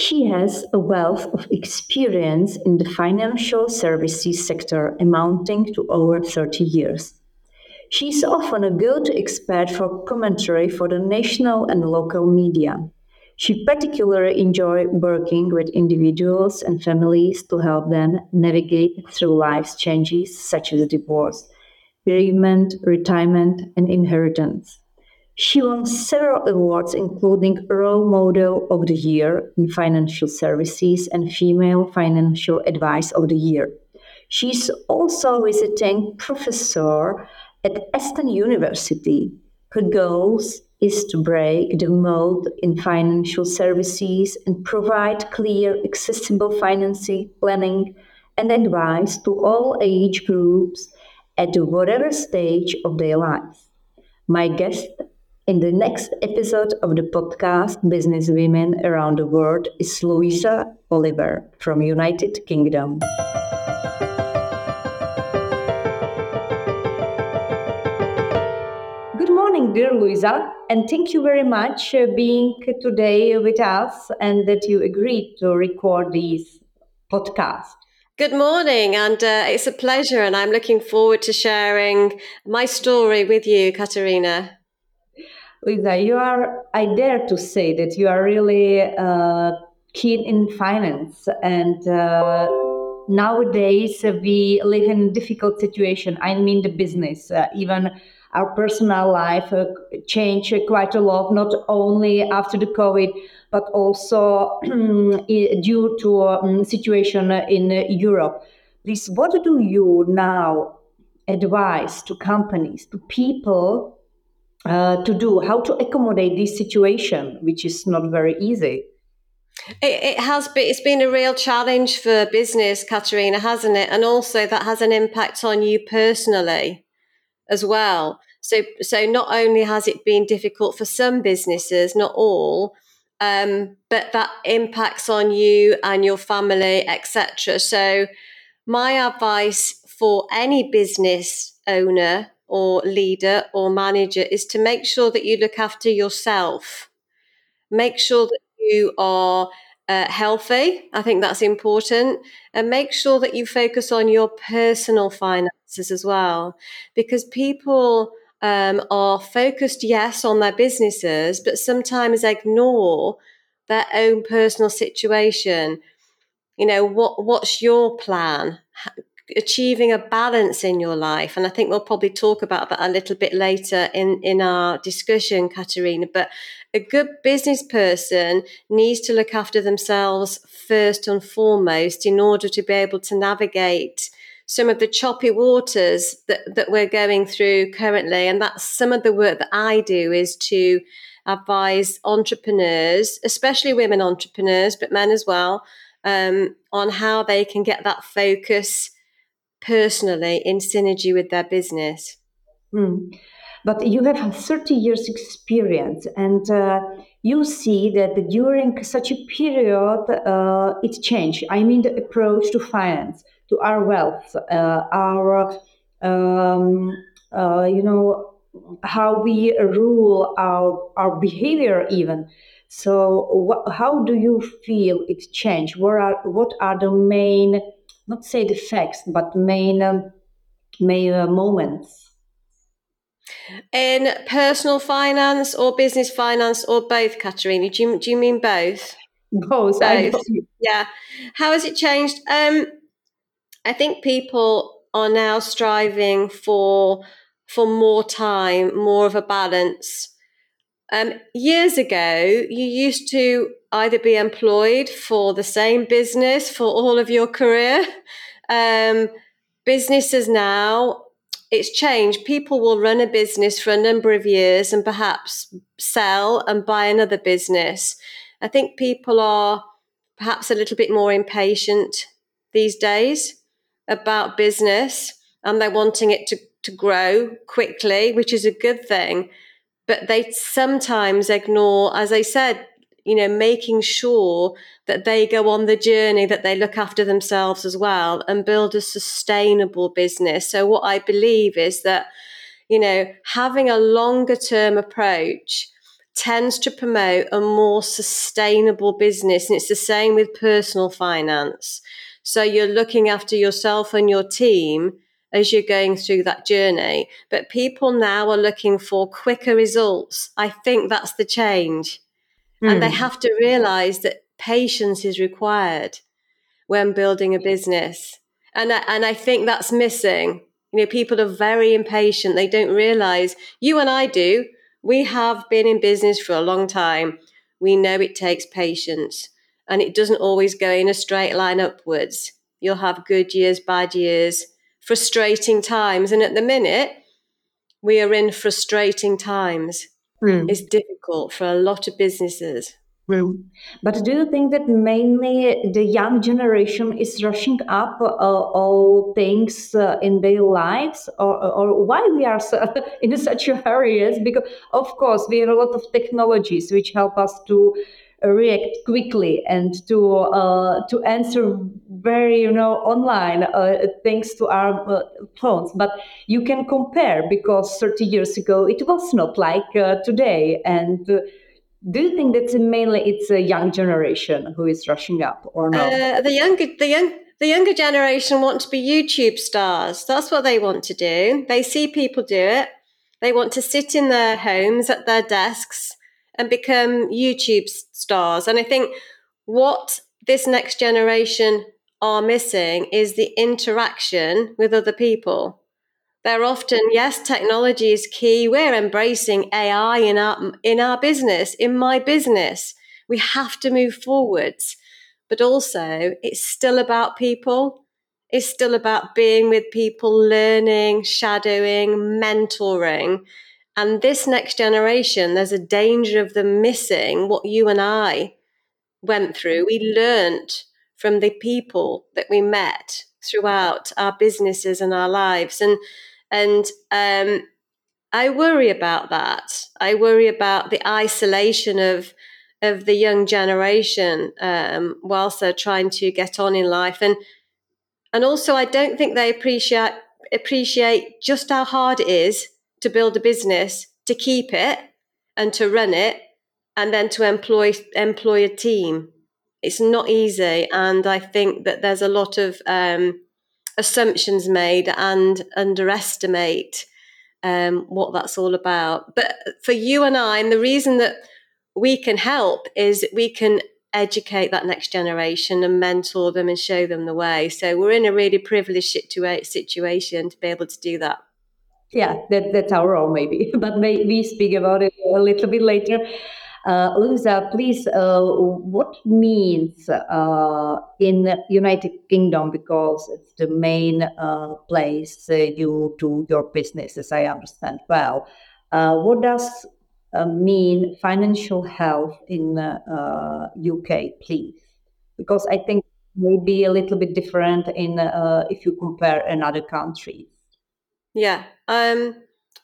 She has a wealth of experience in the financial services sector amounting to over 30 years. She is often a go to expert for commentary for the national and local media. She particularly enjoys working with individuals and families to help them navigate through life's changes such as divorce, bereavement, retirement, and inheritance. She won several awards, including Role Model of the Year in Financial Services and Female Financial Advice of the Year. She's also a visiting professor at Aston University. Her goals is to break the mold in financial services and provide clear, accessible financing planning and advice to all age groups at whatever stage of their lives. My guest in the next episode of the podcast Business Women Around the World is Louisa Oliver from United Kingdom. Good morning, dear Louisa, and thank you very much for being today with us and that you agreed to record this podcast. Good morning, and uh, it's a pleasure, and I'm looking forward to sharing my story with you, Katerina. Louisa, you are, I dare to say that you are really uh, keen in finance, and uh, nowadays we live in a difficult situation. I mean, the business, uh, even our personal life uh, changed quite a lot, not only after the COVID, but also due to um, situation in Europe. Please, what do you now advise to companies, to people uh, to do? How to accommodate this situation, which is not very easy? It, it, has been. It's been a real challenge for business, Katerina, hasn't it? And also that has an impact on you personally as well. So, so not only has it been difficult for some businesses, not all, um, but that impacts on you and your family, etc. So, my advice for any business owner or leader or manager is to make sure that you look after yourself. Make sure that you are uh, healthy. I think that's important. And make sure that you focus on your personal finances as well, because people um, are focused, yes, on their businesses, but sometimes ignore their own personal situation. You know, what what's your plan? Achieving a balance in your life, and I think we'll probably talk about that a little bit later in in our discussion, Katerina. But a good business person needs to look after themselves first and foremost in order to be able to navigate some of the choppy waters that, that we're going through currently. And that's some of the work that I do is to advise entrepreneurs, especially women entrepreneurs, but men as well, um, on how they can get that focus personally in synergy with their business. Mm. But you have 30 years experience and uh, you see that during such a period, uh, it changed. I mean, the approach to finance to our wealth, uh, our um, uh, you know how we rule our our behavior even. So, what, how do you feel it changed? What are what are the main, not say the facts, but main um, main uh, moments? In personal finance or business finance or both, Katerina? Do you, do you mean both? Both. both. Yeah. How has it changed? Um, I think people are now striving for for more time, more of a balance. Um, years ago, you used to either be employed for the same business for all of your career. Um, businesses now, it's changed. People will run a business for a number of years and perhaps sell and buy another business. I think people are perhaps a little bit more impatient these days about business and they're wanting it to, to grow quickly, which is a good thing. But they sometimes ignore, as I said, you know, making sure that they go on the journey, that they look after themselves as well and build a sustainable business. So, what I believe is that, you know, having a longer term approach tends to promote a more sustainable business. And it's the same with personal finance. So you're looking after yourself and your team as you're going through that journey. But people now are looking for quicker results. I think that's the change. Mm. And they hmm. have to realize that patience is required when building a business. And I, and I think that's missing. You know, people are very impatient. They don't realize you and I do. We have been in business for a long time. We know it takes patience and it doesn't always go in a straight line upwards. You'll have good years, bad years, frustrating times. And at the minute, we are in frustrating times. Mm. It's difficult for a lot of businesses. But do you think that mainly the young generation is rushing up uh, all things uh, in their lives, or, or why we are so, in such a hurry? Is because of course we have a lot of technologies which help us to react quickly and to uh, to answer very you know online uh, thanks to our uh, phones but you can compare because 30 years ago it was not like uh, today and do you think that mainly it's a young generation who is rushing up or not? Uh, the younger, the young, the younger generation want to be YouTube stars. That's what they want to do. They see people do it. They want to sit in their homes at their desks and become YouTube stars. And I think what this next generation are missing is the interaction with other people. They're often, yes, technology is key. We're embracing AI in our, in our business, in my business. We have to move forwards. But also, it's still about people. It's still about being with people, learning, shadowing, mentoring. And this next generation, there's a danger of them missing what you and I went through. We learnt from the people that we met throughout our businesses and our lives. And and um, I worry about that. I worry about the isolation of of the young generation um, whilst they're trying to get on in life, and and also I don't think they appreciate appreciate just how hard it is to build a business, to keep it, and to run it, and then to employ employ a team. It's not easy, and I think that there's a lot of um, assumptions made and underestimate um, what that's all about. But for you and I, and the reason that we can help is we can educate that next generation and mentor them and show them the way. So we're in a really privileged situa- situation to be able to do that. Yeah, that, that's our role, maybe. But maybe speak about it a little bit later. Uh, please, uh, what means uh, in United Kingdom because it's the main uh, place uh, you do your business, as I understand well. Uh, what does mean financial health in the UK, please? Because I think maybe a little bit different in if you compare another country. Yeah. Um,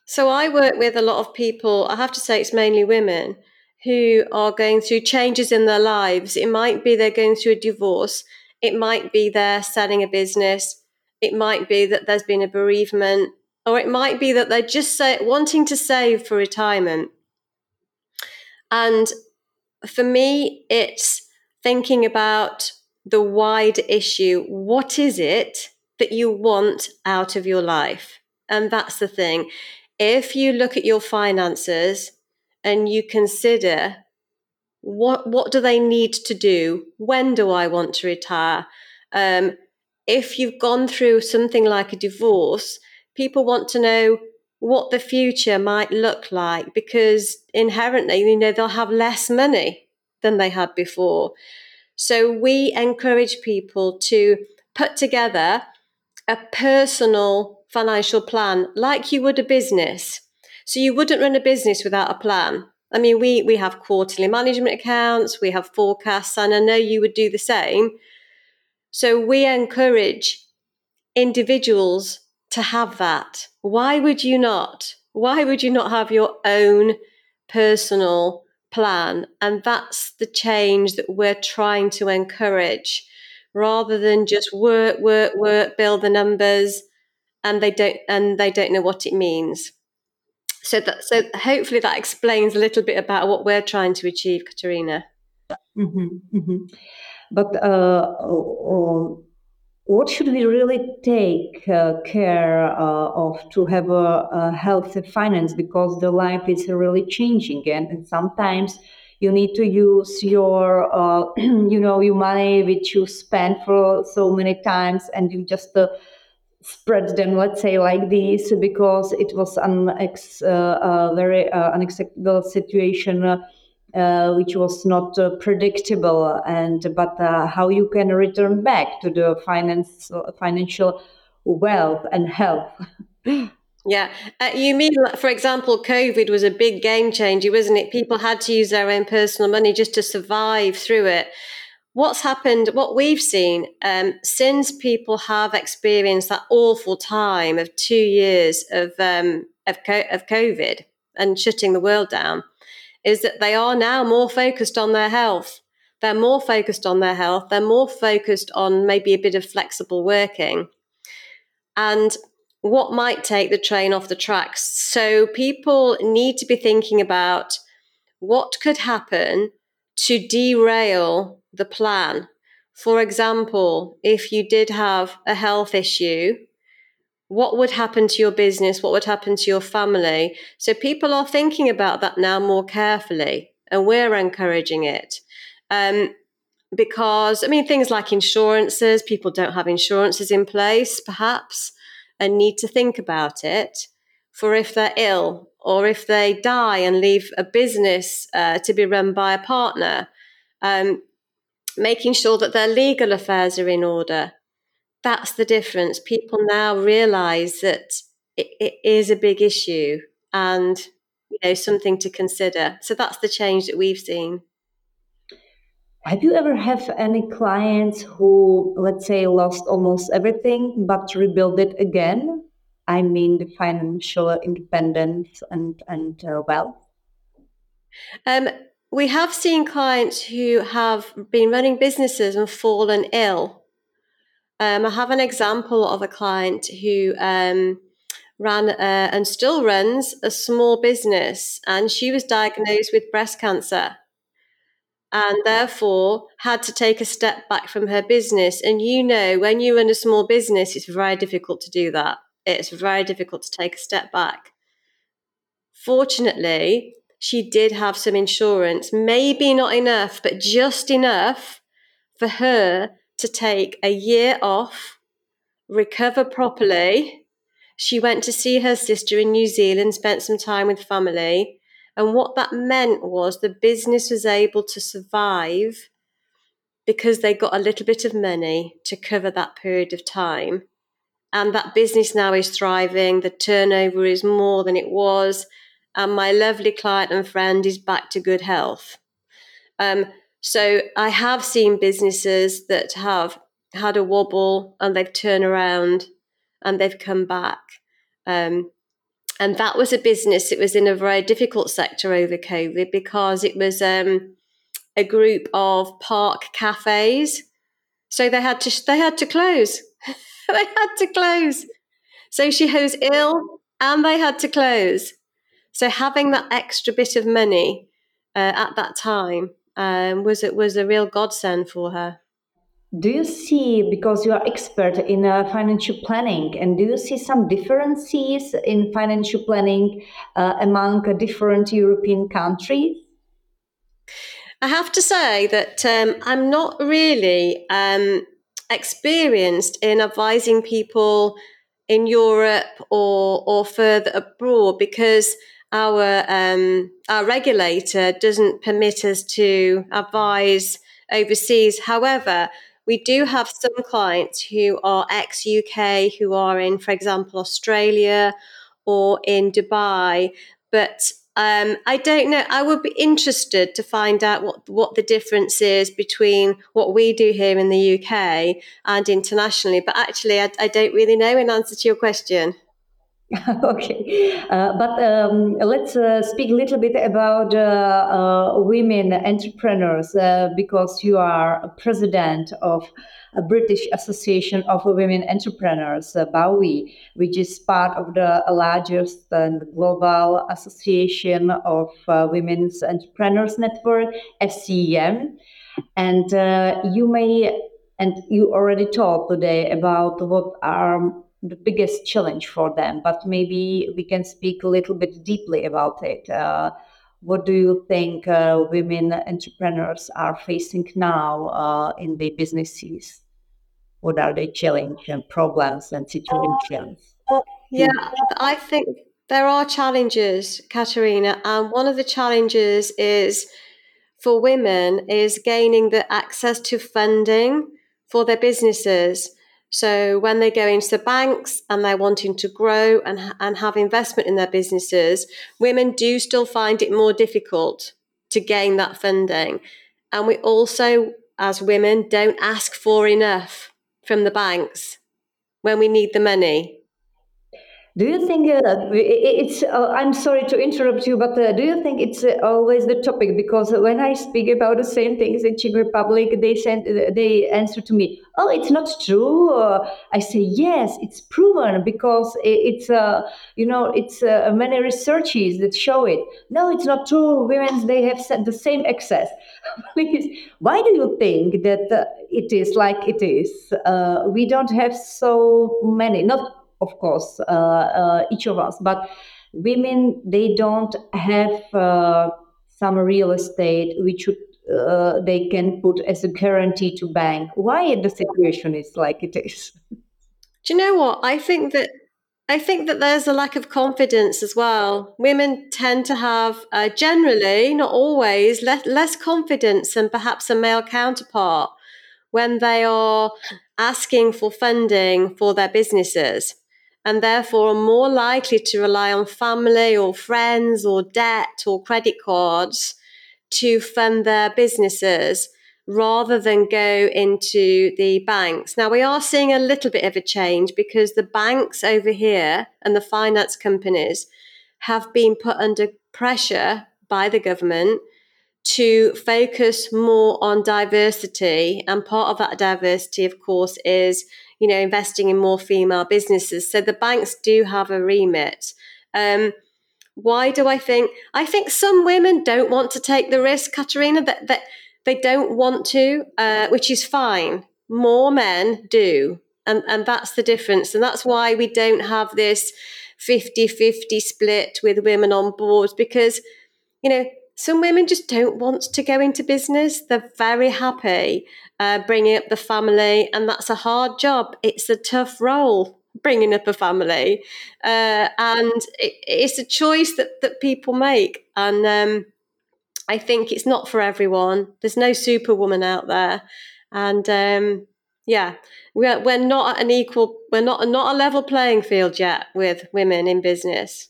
so I work with a lot of people. I have to say, it's mainly women who are going through changes in their lives. It might be they're going through a divorce. It might be they're selling a business. It might be that there's been a bereavement, or it might be that they're just say, wanting to save for retirement. And for me, it's thinking about the wide issue. What is it that you want out of your life? And that's the thing. If you look at your finances and you consider what what do they need to do? When do I want to retire? Um, if you've gone through something like a divorce, people want to know what the future might look like because inherently, you know, they'll have less money than they had before. So we encourage people to put together a personal financial plan like you would a business. So you wouldn't run a business without a plan. I mean, we we have quarterly management accounts, we have forecasts, and I know you would do the same. So we encourage individuals to have that. Why would you not? Why would you not have your own personal plan? And that's the change that we're trying to encourage rather than just work, work, work, build the numbers and they don't and they don't know what it means. so that so hopefully that explains a little bit about what we're trying to achieve, Katerina. Mm-hmm, mm-hmm. But uh, uh, what should we really take uh, care uh, of to have a, a, healthy finance because the life is really changing and, and sometimes you need to use your uh, you know your money which you spend for so many times and you just uh, spread them let's say like this because it was an ex, uh, very unacceptable situation uh, which was not uh, predictable. And but uh, how you can return back to the finance financial wealth and health? Yeah. Uh, you mean for example covid was a big game changer wasn't it? People had to use their own personal money just to survive through it what's happened what we've seen um, since people have experienced that awful time of two years of um, of, co- of covid and shutting the world down is that they are now more focused on their health. They're more focused on their health. They're more focused on maybe a bit of flexible working. And what might take the train off the tracks. So people need to be thinking about what could happen to derail the plan. For example, if you did have a health issue what would happen to your business? What would happen to your family? So people are thinking about that now more carefully, and we're encouraging it. Um, because, I mean, things like insurances, people don't have insurances in place, perhaps, and need to think about it for if they're ill or if they die and leave a business uh, to be run by a partner. Um, making sure that their legal affairs are in order that's the difference. People now realize that it, it is a big issue and you know something to consider. So that's the change that we've seen. Have you ever have any clients who, let's say, lost almost everything but rebuild it again? I mean, the financial independence and and uh, wealth. Um, we have seen clients who have been running businesses and fallen ill um, I have an example of a client who um, ran uh, and still runs a small business, and she was diagnosed with breast cancer and therefore had to take a step back from her business. And you know, when you run a small business, it's very difficult to do that. It's very difficult to take a step back. Fortunately, she did have some insurance, maybe not enough, but just enough for her to take a year off, recover properly. She went to see her sister in New Zealand, spent some time with family. And what that meant was the business was able to survive because they got a little bit of money to cover that period of time. And that business now is thriving. The turnover is more than it was. And my lovely client and friend is back to good health. Um, so I have seen businesses that have had a wobble and they've turned around and they've come back. Um, and that was a business that was in a very difficult sector over COVID because it was um, a group of park cafes. So they had to they had to close. they had to close. So she was ill and they had to close. So having that extra bit of money uh, at that time um, was it was a real godsend for her. Do you see, because you are expert in uh, financial planning, and do you see some differences in financial planning uh, among different European countries? I have to say that um, I'm not really um, experienced in advising people in Europe or or further abroad because our um, our regulator doesn't permit us to advise overseas. However, we do have some clients who are ex UK who are in, for example, Australia or in Dubai, but um, I don't know. I would be interested to find out what what the difference is between what we do here in the UK and internationally. But actually, I, I don't really know in answer to your question. okay, uh, but um, let's uh, speak a little bit about uh, uh women entrepreneurs uh, because you are president of a British Association of Women Entrepreneurs, uh, BOWE, which is part of the largest and global association of women's entrepreneurs network, FCEM. And you may, and you already talked today about what are the biggest challenge for them, but maybe we can speak a little bit deeply about it. Uh, what do you think uh, women entrepreneurs are facing now uh, in their businesses? What are the challenges and problems and situations? yeah, I think there are challenges, Katerina, and one of the challenges is for women is gaining the access to funding for their businesses. So when they go into the banks and they're wanting to grow and, and have investment in their businesses, women do still find it more difficult to gain that funding. And we also, as women, don't ask for enough from the banks when we need the money. Do you think uh, it's? Uh, I'm sorry to interrupt you, but uh, do you think it's uh, always the topic? Because when I speak about the same things in Czech Republic, they send uh, they answer to me, "Oh, it's not true." I say, "Yes, it's proven because it's uh, you know it's many researches that show it." No, it's not true. Women they have the same access. Please, why do you think that it is like it is? we don't have so many, not of course, uh, uh, each of us. But women, they don't have uh, some real estate which uh, they can put as a guarantee to bank. Why the situation is like it is? Do you know what? I think that I think that there's a lack of confidence as well. Women tend to have, uh, generally, not always, le- less confidence than perhaps a male counterpart when they are asking for funding for their businesses and therefore are more likely to rely on family or friends or debt or credit cards to fund their businesses rather than go into the banks. Now, we are seeing a little bit of a change because the banks over here and the finance companies have been put under pressure by the government to focus more on diversity. And part of that diversity, of course, is you know, investing in more female businesses. So the banks do have a remit. Um, why do I think? I think some women don't want to take the risk, Katerina, that, that they don't want to, uh, which is fine. More men do. And, and that's the difference. And that's why we don't have this 50 50 split with women on boards because, you know, some women just don't want to go into business. They're very happy uh, bringing up the family, and that's a hard job. It's a tough role bringing up a family, uh, and it, it's a choice that that people make. And um, I think it's not for everyone. There's no superwoman out there, and um, yeah, we're we're not at an equal. We're not not a level playing field yet with women in business.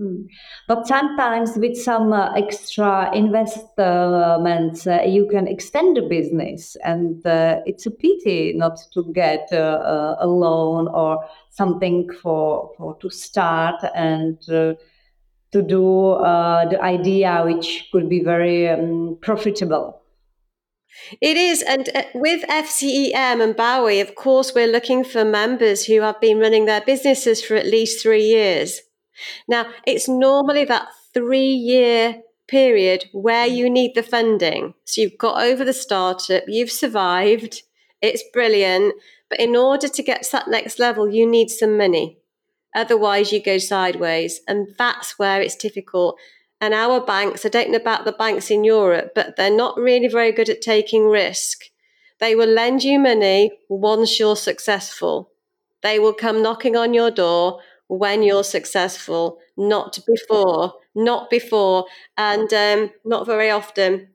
Mm. But sometimes with some uh, extra investments, uh, you can extend the business, and uh, it's a pity not to get uh, uh, a loan or something for, for to start and uh, to do the idea, which could be very um, profitable. It is, and with FCEM and BOWE, of course, we're looking for members who have been running their businesses for at least three years. Now, it's normally that three year period where you need the funding. So you've got over the startup, you've survived, it's brilliant. But in order to get to that next level, you need some money. Otherwise, you go sideways. And that's where it's difficult. And our banks, I don't know about the banks in Europe, but they're not really very good at taking risk. They will lend you money once you're successful. They will come knocking on your door when you're successful, not before, not before, and um, not very often.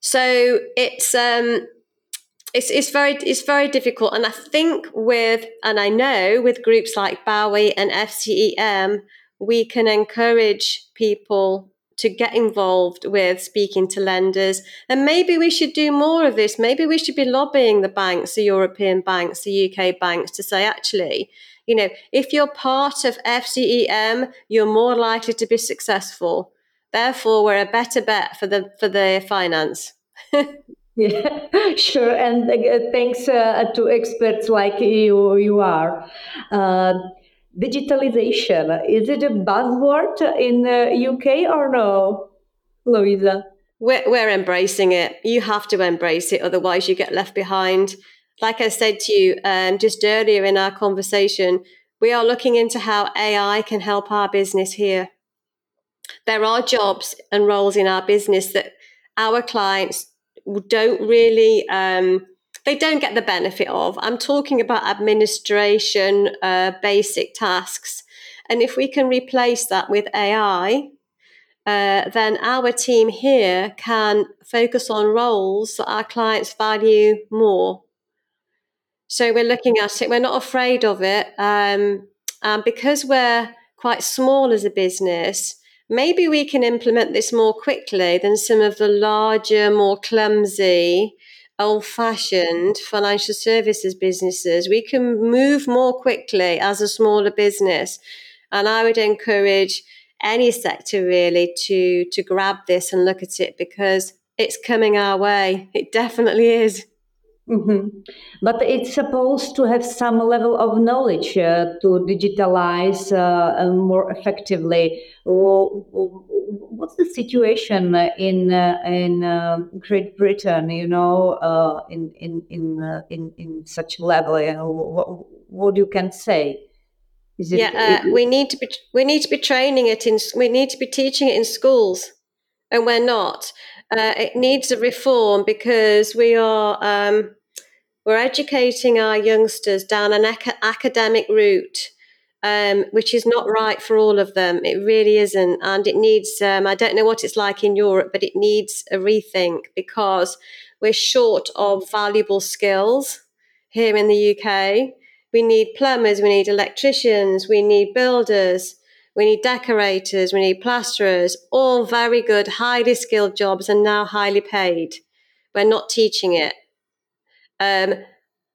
So it's um, it's it's very it's very difficult, and I think with and I know with groups like BOWE and FCEM, we can encourage people to get involved with speaking to lenders. And maybe we should do more of this. Maybe we should be lobbying the banks, the European banks, the UK banks to say, actually, You know, if you're part of FCEM, you're more likely to be successful. Therefore, we're a better bet for the for the finance. yeah, sure. And uh, thanks uh, to experts like you, you are. Uh, digitalization is it a buzzword in the UK or no, Louisa? We're, we're embracing it. You have to embrace it, otherwise you get left behind. Like I said to you um, just earlier in our conversation, we are looking into how AI can help our business here. There are jobs and roles in our business that our clients don't really um, they don't get the benefit of. I'm talking about administration, uh, basic tasks, and if we can replace that with AI, uh, then our team here can focus on roles that our clients value more. So we're looking at it. We're not afraid of it, um, and because we're quite small as a business, maybe we can implement this more quickly than some of the larger, more clumsy, old fashioned financial services businesses. We can move more quickly as a smaller business. And I would encourage any sector really to to grab this and look at it because it's coming our way. It definitely is. Mm-hmm. But it's supposed to have some level of knowledge uh, to digitalize uh, more effectively. What's the situation in uh, in uh, Great Britain? You know, uh, in in in, uh, in in such level, what, what you can say? Is it, yeah, uh, we need to be we need to be training it in we need to be teaching it in schools, and we're not. Uh, it needs a reform because we are um, we're educating our youngsters down an ac- academic route, um, which is not right for all of them. It really isn't, and it needs. Um, I don't know what it's like in Europe, but it needs a rethink because we're short of valuable skills here in the UK. We need plumbers, we need electricians, we need builders, we need decorators, we need plasterers, all very good, highly skilled jobs and now highly paid. We're not teaching it. Um,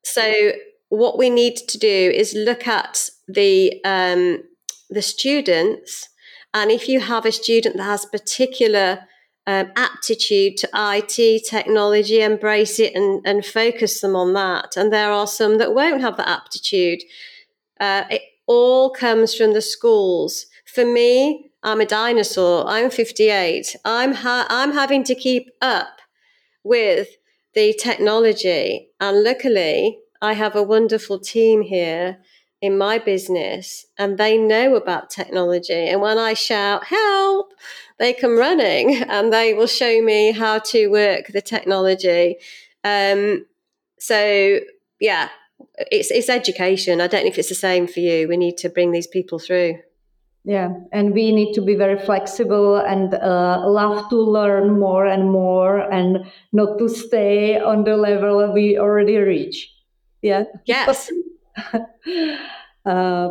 so what we need to do is look at the um, the students, and if you have a student that has particular um, aptitude to IT, technology, embrace it and, and focus them on that. And there are some that won't have that aptitude. Uh, it all comes from the schools. For me, I'm a dinosaur. I'm 58. I'm ha- I'm having to keep up with the technology, and luckily, I have a wonderful team here in my business, and they know about technology. And when I shout "help," they come running and they will show me how to work the technology. Um, so yeah, it's it's education. I don't know if it's the same for you. We need to bring these people through. Yeah, and we need to be very flexible and uh, love to learn more and more, and not to stay on the level we already reach. Yeah. Yes. uh,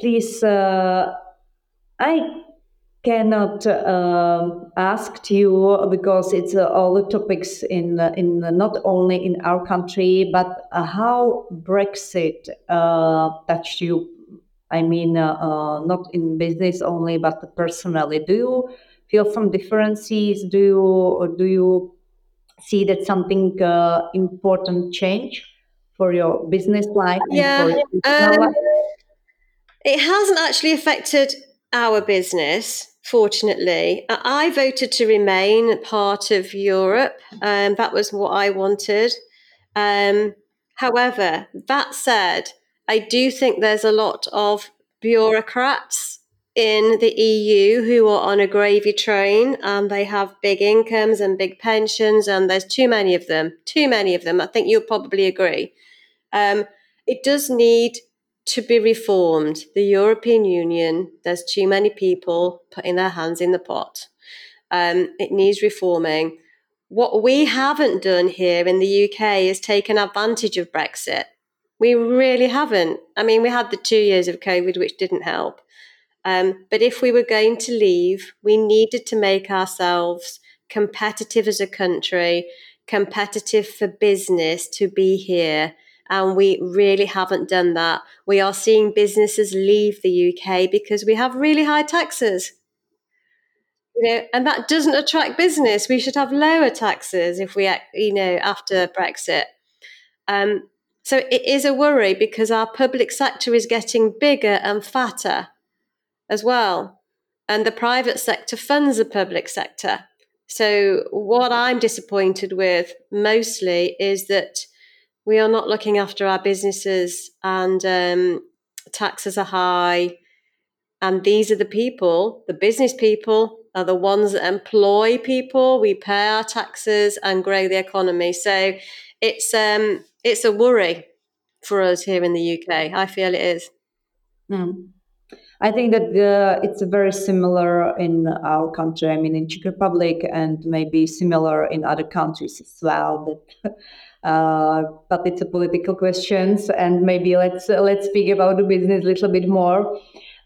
please, uh, I cannot um, ask you because it's uh, all the topics in in not only in our country but uh, how Brexit uh, touched you. I mean, uh, uh, not in business only, but personally. Do you feel some differences? Do you do you see that something uh, important change for your business life? Yeah, um, life? it hasn't actually affected our business fortunately. I voted to remain part of Europe. Um, that was what I wanted. Um, however, that said, I do think there's a lot of bureaucrats in the EU who are on a gravy train and they have big incomes and big pensions, and there's too many of them. Too many of them. I think you'll probably agree. Um, it does need to be reformed. The European Union, there's too many people putting their hands in the pot. Um, it needs reforming. What we haven't done here in the UK is taken advantage of Brexit. We really haven't. I mean, we had the two years of COVID, which didn't help. Um, but if we were going to leave, we needed to make ourselves competitive as a country, competitive for business to be here And we really haven't done that. We are seeing businesses leave the UK because we have really high taxes. You know, and that doesn't attract business. We should have lower taxes if we, you know, after Brexit. Um, so it is a worry because our public sector is getting bigger and fatter as well. And the private sector funds the public sector. So, what I'm disappointed with mostly is that we are not looking after our businesses and um, taxes are high. And these are the people, the business people, are the ones that employ people. We pay our taxes and grow the economy. So it's um, it's a worry for us here in the UK. I feel it is. Mm. I think that it's very similar in our country. I mean, in Czech Republic, and maybe similar in other countries as well. But, uh, but it's a political questions, and maybe let's let's speak about the business a little bit more.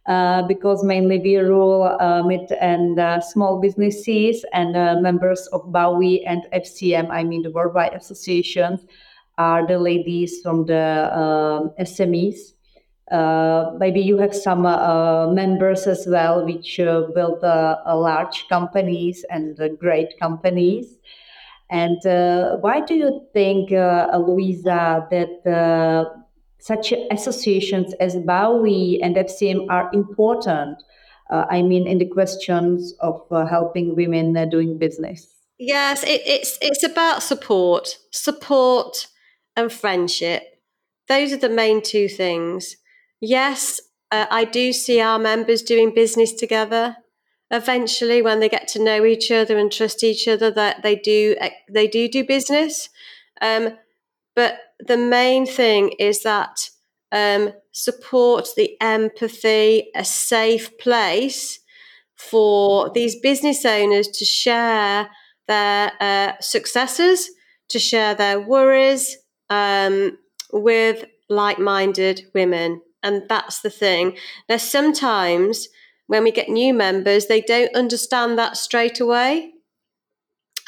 Uh, because mainly we rule uh, mid and uh, small businesses and uh, members of BOWI and FCEM, I mean the worldwide associations, are the ladies from the um, SMEs. Uh, maybe you have some members as well, which build large companies and great companies. And why do you think, Louisa, that such associations as BOWI and FCEM are important. Uh, I mean, in the questions of uh, helping women uh, doing business. Yes, it, it's it's about support, support, and friendship. Those are the main two things. Yes, uh, I do see our members doing business together. Eventually, when they get to know each other and trust each other, that they do they do do business. Um, but the main thing is that um, support the empathy, a safe place for these business owners to share their uh, successes, to share their worries um, with like minded women. And that's the thing. Now, sometimes when we get new members, they don't understand that straight away.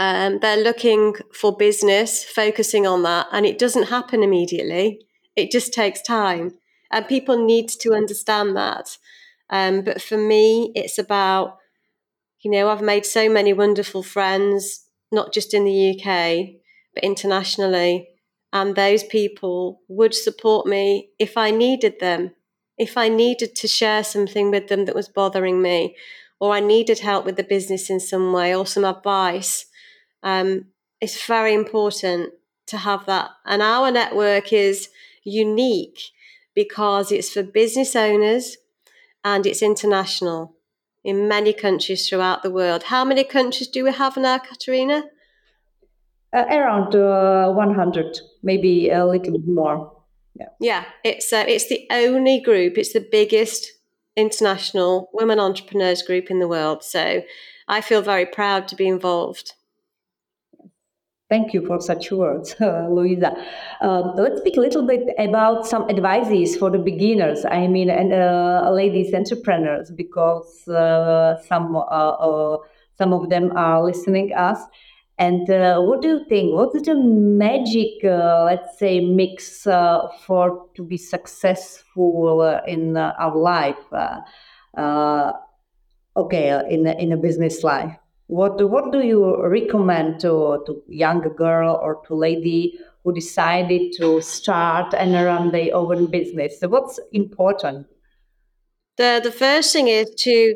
Um, they're looking for business, focusing on that, and it doesn't happen immediately. It just takes time, and people need to understand that. Um, but for me, it's about, you know, I've made so many wonderful friends, not just in the UK, but internationally. And those people would support me if I needed them, if I needed to share something with them that was bothering me, or I needed help with the business in some way, or some advice um, it's very important to have that. And our network is unique because it's for business owners and it's international in many countries throughout the world. How many countries do we have now, Katerina? Uh, around uh, 100, maybe a little bit more. Yeah, yeah it's uh, it's the only group. It's the biggest international women entrepreneurs group in the world. So I feel very proud to be involved. Thank you for such words, uh, Louisa. Uh, let's speak a little bit about some advices for the beginners. I mean, and uh, ladies entrepreneurs, because uh, some uh, uh, some of them are listening us. And what do you think? What's the magic, let's say, mix for to be successful in our life? okay, in in a business life. What do, what do you recommend to to young girl or to lady who decided to start and run their own business? So what's important? The the first thing is to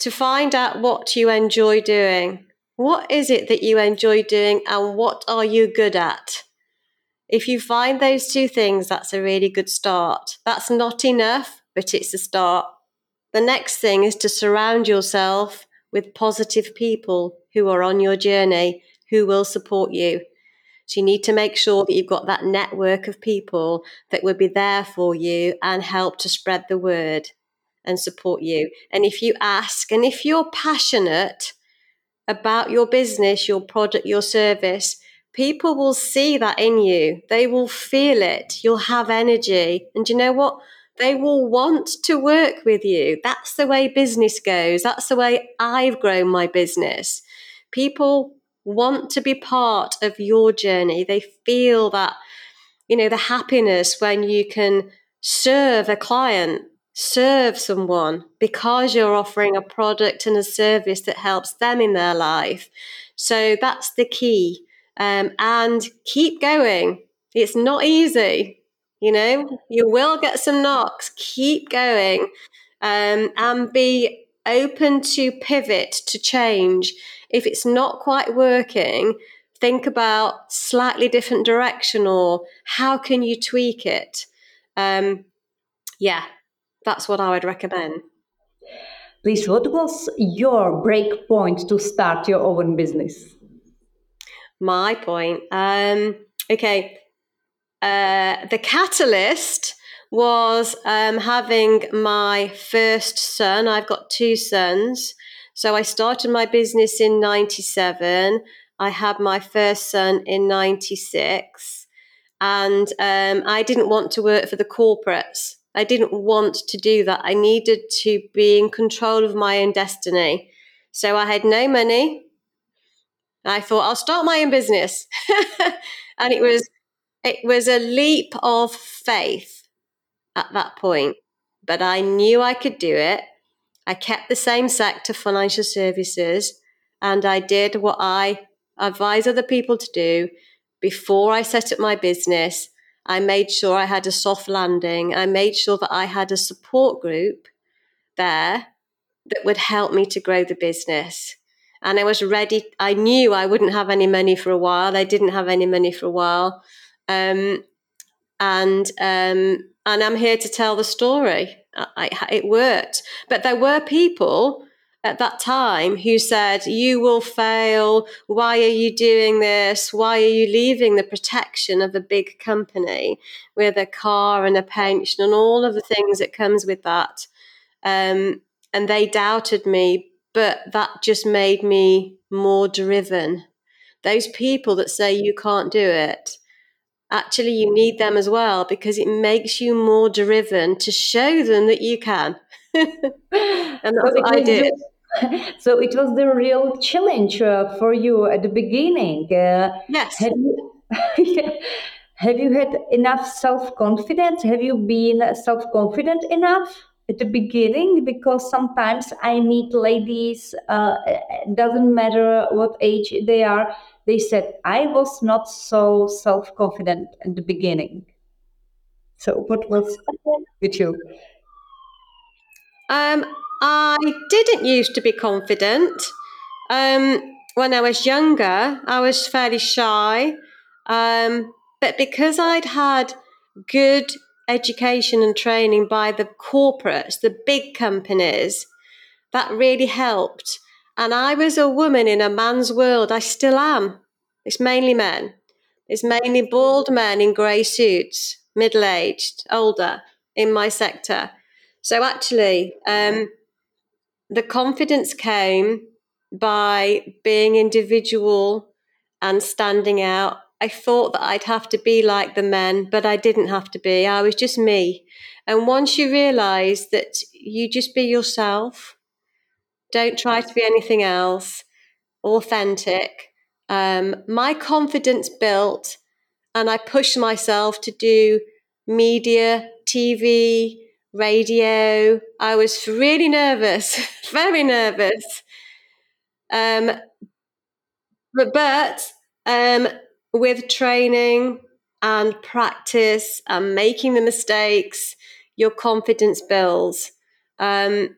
to find out what you enjoy doing. What is it that you enjoy doing and what are you good at? If you find those two things, that's a really good start. That's not enough, but it's a start. The next thing is to surround yourself with positive people who are on your journey who will support you. So you need to make sure that you've got that network of people that will be there for you and help to spread the word and support you. And if you ask and if you're passionate about your business, your product, your service, people will see that in you. They will feel it. You'll have energy. And you know what? They will want to work with you. That's the way business goes. That's the way I've grown my business. People want to be part of your journey. They feel that you know, the happiness when you can serve a client, serve someone because you're offering a product and a service that helps them in their life. So that's the key. Um, and keep going. It's not easy. You know, you will get some knocks. Keep going um, and be open to pivot, to change. If it's not quite working, think about slightly different direction or how can you tweak it. Um, yeah, that's what I would recommend. Please, what was your break point to start your own business? My point. Um, okay. Uh, the catalyst was um, having my first son. I've got two sons. So I started my business in 97. I had my first son in 96. And um, I didn't want to work for the corporates. I didn't want to do that. I needed to be in control of my own destiny. So I had no money. I thought I'll start my own business. and it was it was a leap of faith at that point, but I knew I could do it. I kept the same sector, financial services, and I did what I advise other people to do before I set up my business. I made sure I had a soft landing. I made sure that I had a support group there that would help me to grow the business. And I was ready. I knew I wouldn't have any money for a while. I didn't have any money for a while. Um, and um, and I'm here to tell the story. I, I, it worked, but there were people at that time who said, "You will fail. Why are you doing this? Why are you leaving the protection of a big company with a car and a pension and all of the things that comes with that?" Um, and they doubted me, but that just made me more driven. Those people that say you can't do it actually you need them as well because it makes you more driven to show them that you can. and that's so what I did. so it was the real challenge uh, for you at the beginning. Uh, yes. Have you, have you had enough self confidence? Have you been self confident enough? at the beginning because sometimes I meet ladies, uh, doesn't matter what age they are, they said I was not so self confident in the beginning. So, what was with you? Um, I didn't used to be confident. Um, when I was younger, I was fairly shy. Um, but because I'd had good education and training by the corporates, the big companies, that really helped. And I was a woman in a man's world. I still am. It's mainly men. It's mainly bald men in grey suits, middle aged, older in my sector. So actually, um, the confidence came by being individual and standing out. I thought that I'd have to be like the men, but I didn't have to be. I was just me. And once you realize that you just be yourself, don't try to be anything else. Authentic. Um, my confidence built, and I pushed myself to do media, TV, radio. I was really nervous, very nervous. Um, but but um, with training and practice and making the mistakes, your confidence builds. Um,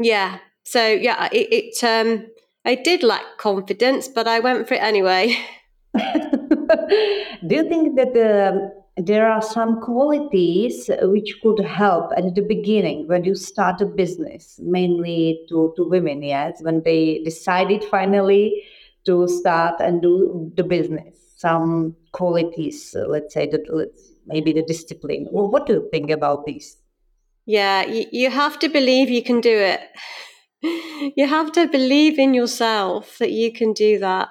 yeah, so yeah, it, it um, I did lack confidence, but I went for it anyway. Do you think that um, there are some qualities which could help at the beginning when you start a business, mainly to, to women, yes, when they decided finally to start and do the business? Some qualities, let's say that let's, maybe the discipline. Well, what do you think about this? Yeah, you, you have to believe you can do it you have to believe in yourself that you can do that.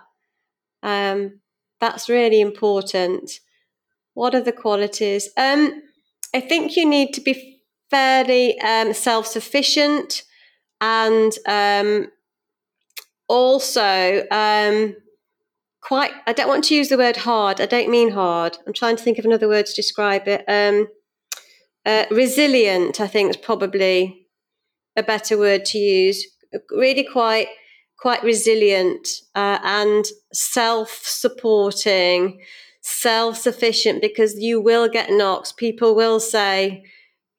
Um, that's really important. What are the qualities? Um, I think you need to be fairly um, self sufficient and um, also um, quite, I don't want to use the word hard. I don't mean hard. I'm trying to think of another word to describe it. Um, uh, resilient, I think, is probably a better word to use. Really quite quite resilient uh, and self-supporting, self-sufficient because you will get knocks. People will say,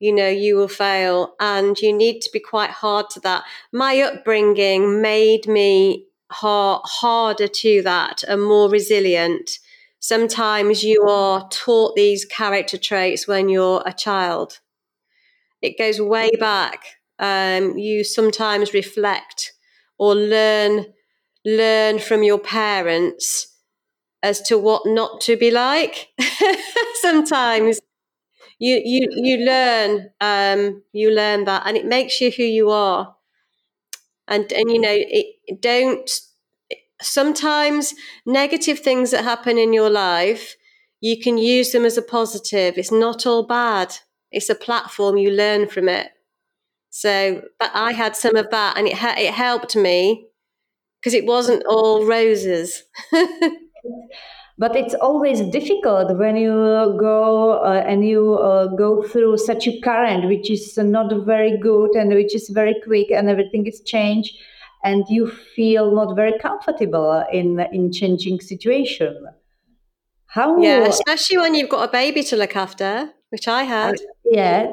you know, you will fail, and you need to be quite hard to that. My upbringing made me hard, harder to that and more resilient. Sometimes you are taught these character traits when you're a child. It goes way back. Um, you sometimes reflect or learn learn from your parents as to what not to be like. sometimes you you you learn um, you learn that, and it makes you who you are. And and you know it, don't sometimes negative things that happen in your life you can use them as a positive. It's not all bad. It's a platform. You learn from it so but i had some of that and it it helped me because it wasn't all roses. But it's always difficult when you go uh, and you uh, go through such a current which is not very good and which is very quick and everything is changed and you feel not very comfortable in in changing situation. How yeah especially when you've got a baby to look after which i had. Uh, yeah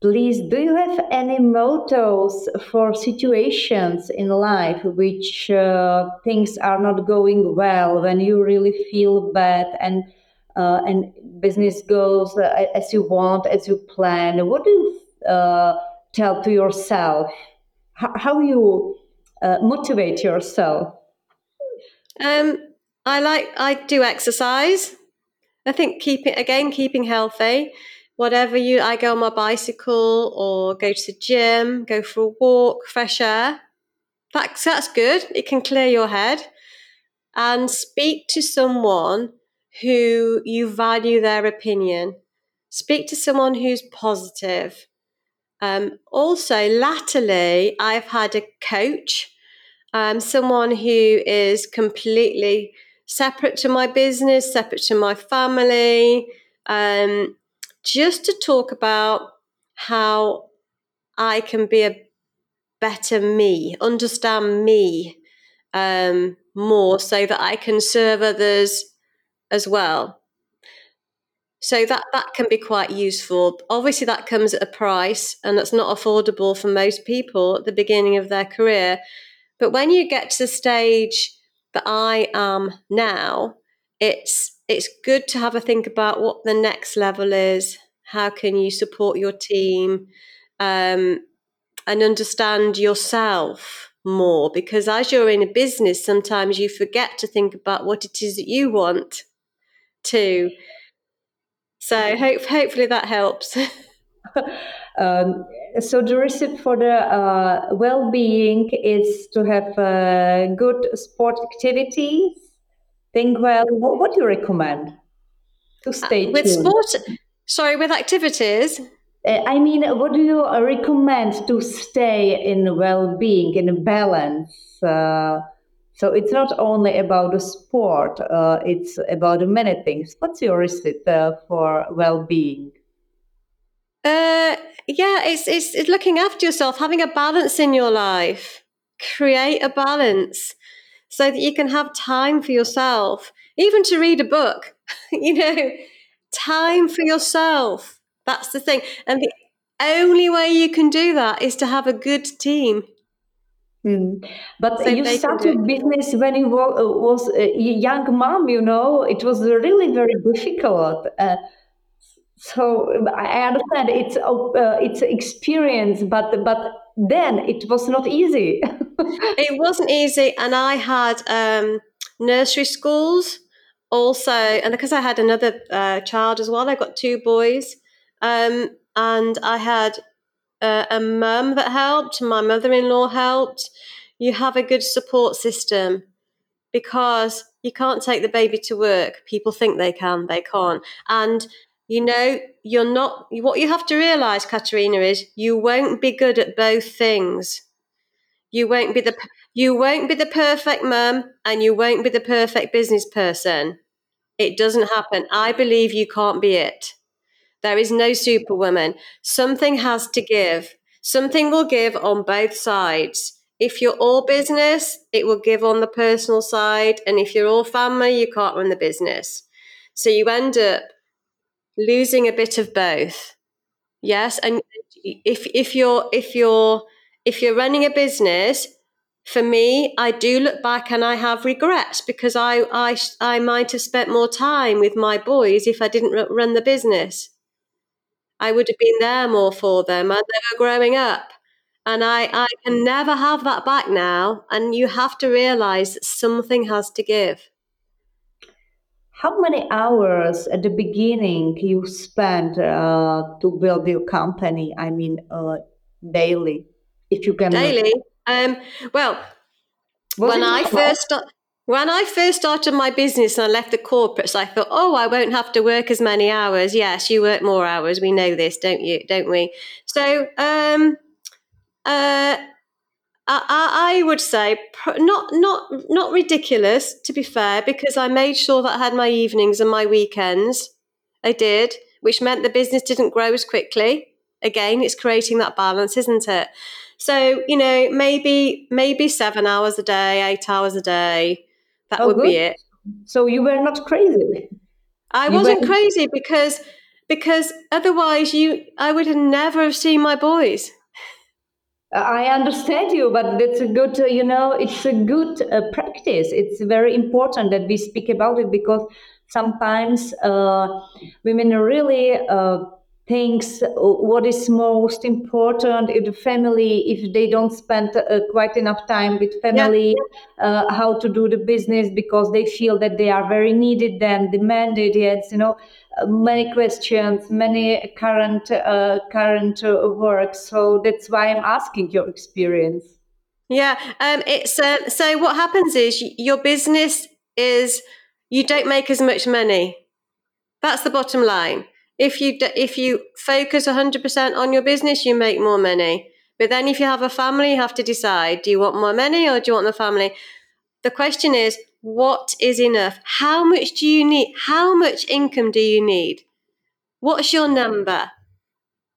Please, do you have any mottos for situations in life which uh, things are not going well when you really feel bad and uh, and business goes uh, as you want, as you plan? What do you uh, tell to yourself? How, how you uh, motivate yourself? Um, I like I do exercise. I think keeping again keeping healthy whatever you I go on my bicycle or go to the gym, go for a walk, fresh air. That's that's good. It can clear your head. And speak to someone who you value their opinion. Speak to someone who's positive. Um, also, latterly, I've had a coach, um, someone who is completely separate to my business, separate to my family, um, just to talk about how I can be a better me, understand me um, more so that I can serve others as well. So that that can be quite useful. Obviously, that comes at a price, and that's not affordable for most people at the beginning of their career. But when you get to the stage that I am now, it's it's good to have a think about what the next level is. How can you support your team um, and understand yourself more? Because as you're in a business, sometimes you forget to think about what it is that you want to. So hope, hopefully that helps. um, so the recipe for the uh, well-being is to have uh, good sport activities think well. What, what do you recommend to uh, stay uh, with tuned? sport? Sorry, with activities. Uh, I mean, what do you recommend to stay in well-being, in balance? Uh, so it's not only about the sport; uh, it's about many things. What's your recipe uh, for well-being? Uh, yeah, it's, it's it's looking after yourself, having a balance in your life. Create a balance so that you can have time for yourself, even to read a book, you know, time for yourself. That's the thing. And the only way you can do that is to have a good team. Mm. But so you started business when you were, uh, was a young mom, you know, it was really very difficult. Uh, so I understand it's uh, it's experience, but but then it was not easy. it wasn't easy, and I had um, nursery schools also, and because I had another uh, child as well, I got two boys, um, and I had uh, a mum that helped. My mother-in-law helped. You have a good support system because you can't take the baby to work. People think they can, they can't, and you know, you're not, what you have to realize, Katerina, is you won't be good at both things. You won't be the, You won't be the perfect mum and you won't be the perfect business person. It doesn't happen. I believe you can't be it. There is no superwoman. Something has to give. Something will give on both sides. If you're all business, it will give on the personal side. And if you're all family, you can't run the business. So you end up losing a bit of both. Yes. And if, if you're, if you're, if you're running a business, for me, I do look back and I have regrets because I, I, I might have spent more time with my boys if I didn't run the business. I would have been there more for them as they were growing up. And I, I can never have that back now. And you have to realize that something has to give. How many hours at the beginning you spent uh, to build your company? I mean, uh, daily, if you can. Daily. Um, well, Was when I first started. When I first started my business and I left the corporates, I thought, oh, I won't have to work as many hours. Yes, you work more hours. We know this, don't you? Don't we? So, um, uh, I, I would say not not not ridiculous to be fair, because I made sure that I had my evenings and my weekends. I did, which meant the business didn't grow as quickly. Again, it's creating that balance, isn't it? So you know, maybe maybe seven hours a day, eight hours a day that oh, would good. be it. So you were not crazy. I you wasn't were... crazy because because otherwise you I would have never have seen my boys. I understand you, but that's a good, uh, you know, it's a good uh, practice. It's very important that we speak about it because sometimes uh, women really uh, thinks what is most important in the family if they don't spend uh, quite enough time with family yeah. uh, how to do the business because they feel that they are very needed then demanded yes you know uh, many questions many current uh, current uh, work. So that's why i'm asking your experience. Yeah um, it's uh, so what happens is your business is you don't make as much money. That's the bottom line. If you if you focus 100% on your business you make more money. But then if you have a family you have to decide do you want more money or do you want the family the question is what is enough how much do you need how much income do you need what's your number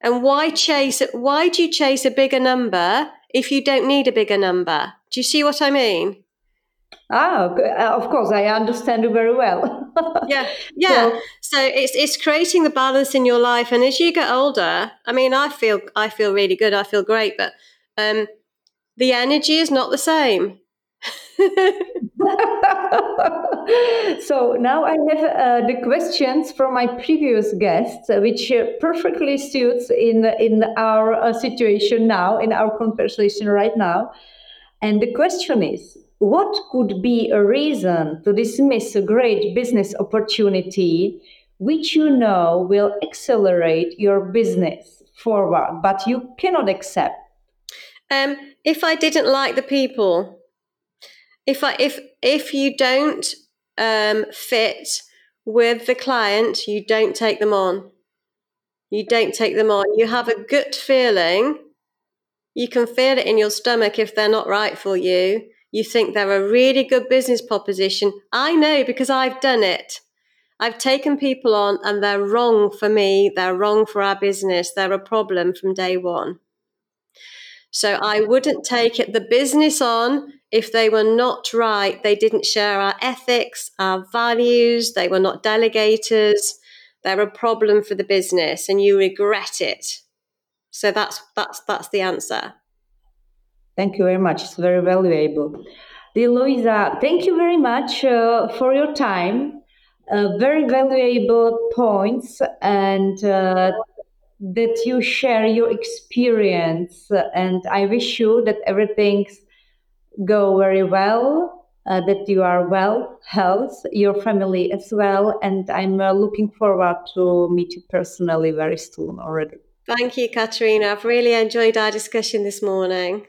and why chase why do you chase a bigger number if you don't need a bigger number do you see what i mean Ah, uh, of course, I understand you very well. yeah, yeah. So, so, it's it's creating the balance in your life, and as you get older, I mean, I feel I feel really good. I feel great, but um, the energy is not the same. so now I have uh, the questions from my previous guests, uh, which uh, perfectly suits in in our uh, situation now, in our conversation right now. And the question is what could be a reason to dismiss a great business opportunity which you know will accelerate your business forward but you cannot accept um, if i didn't like the people if i if if you don't um, fit with the client you don't take them on you don't take them on you have a gut feeling you can feel it in your stomach if they're not right for you you think they're a really good business proposition. I know because I've done it. I've taken people on and they're wrong for me. They're wrong for our business. They're a problem from day one. So I wouldn't take it, the business on if they were not right. They didn't share our ethics, our values. They were not delegators. They're a problem for the business and you regret it. So that's, that's, that's the answer. Thank you very much. It's very valuable. Dear Louisa, thank you very much uh, for your time. Uh, very valuable points and uh, that you share your experience. And I wish you that everything go very well, uh, that you are well, health, your family as well. And I'm uh, looking forward to meet you personally very soon already. Thank you, Katerina. I've really enjoyed our discussion this morning.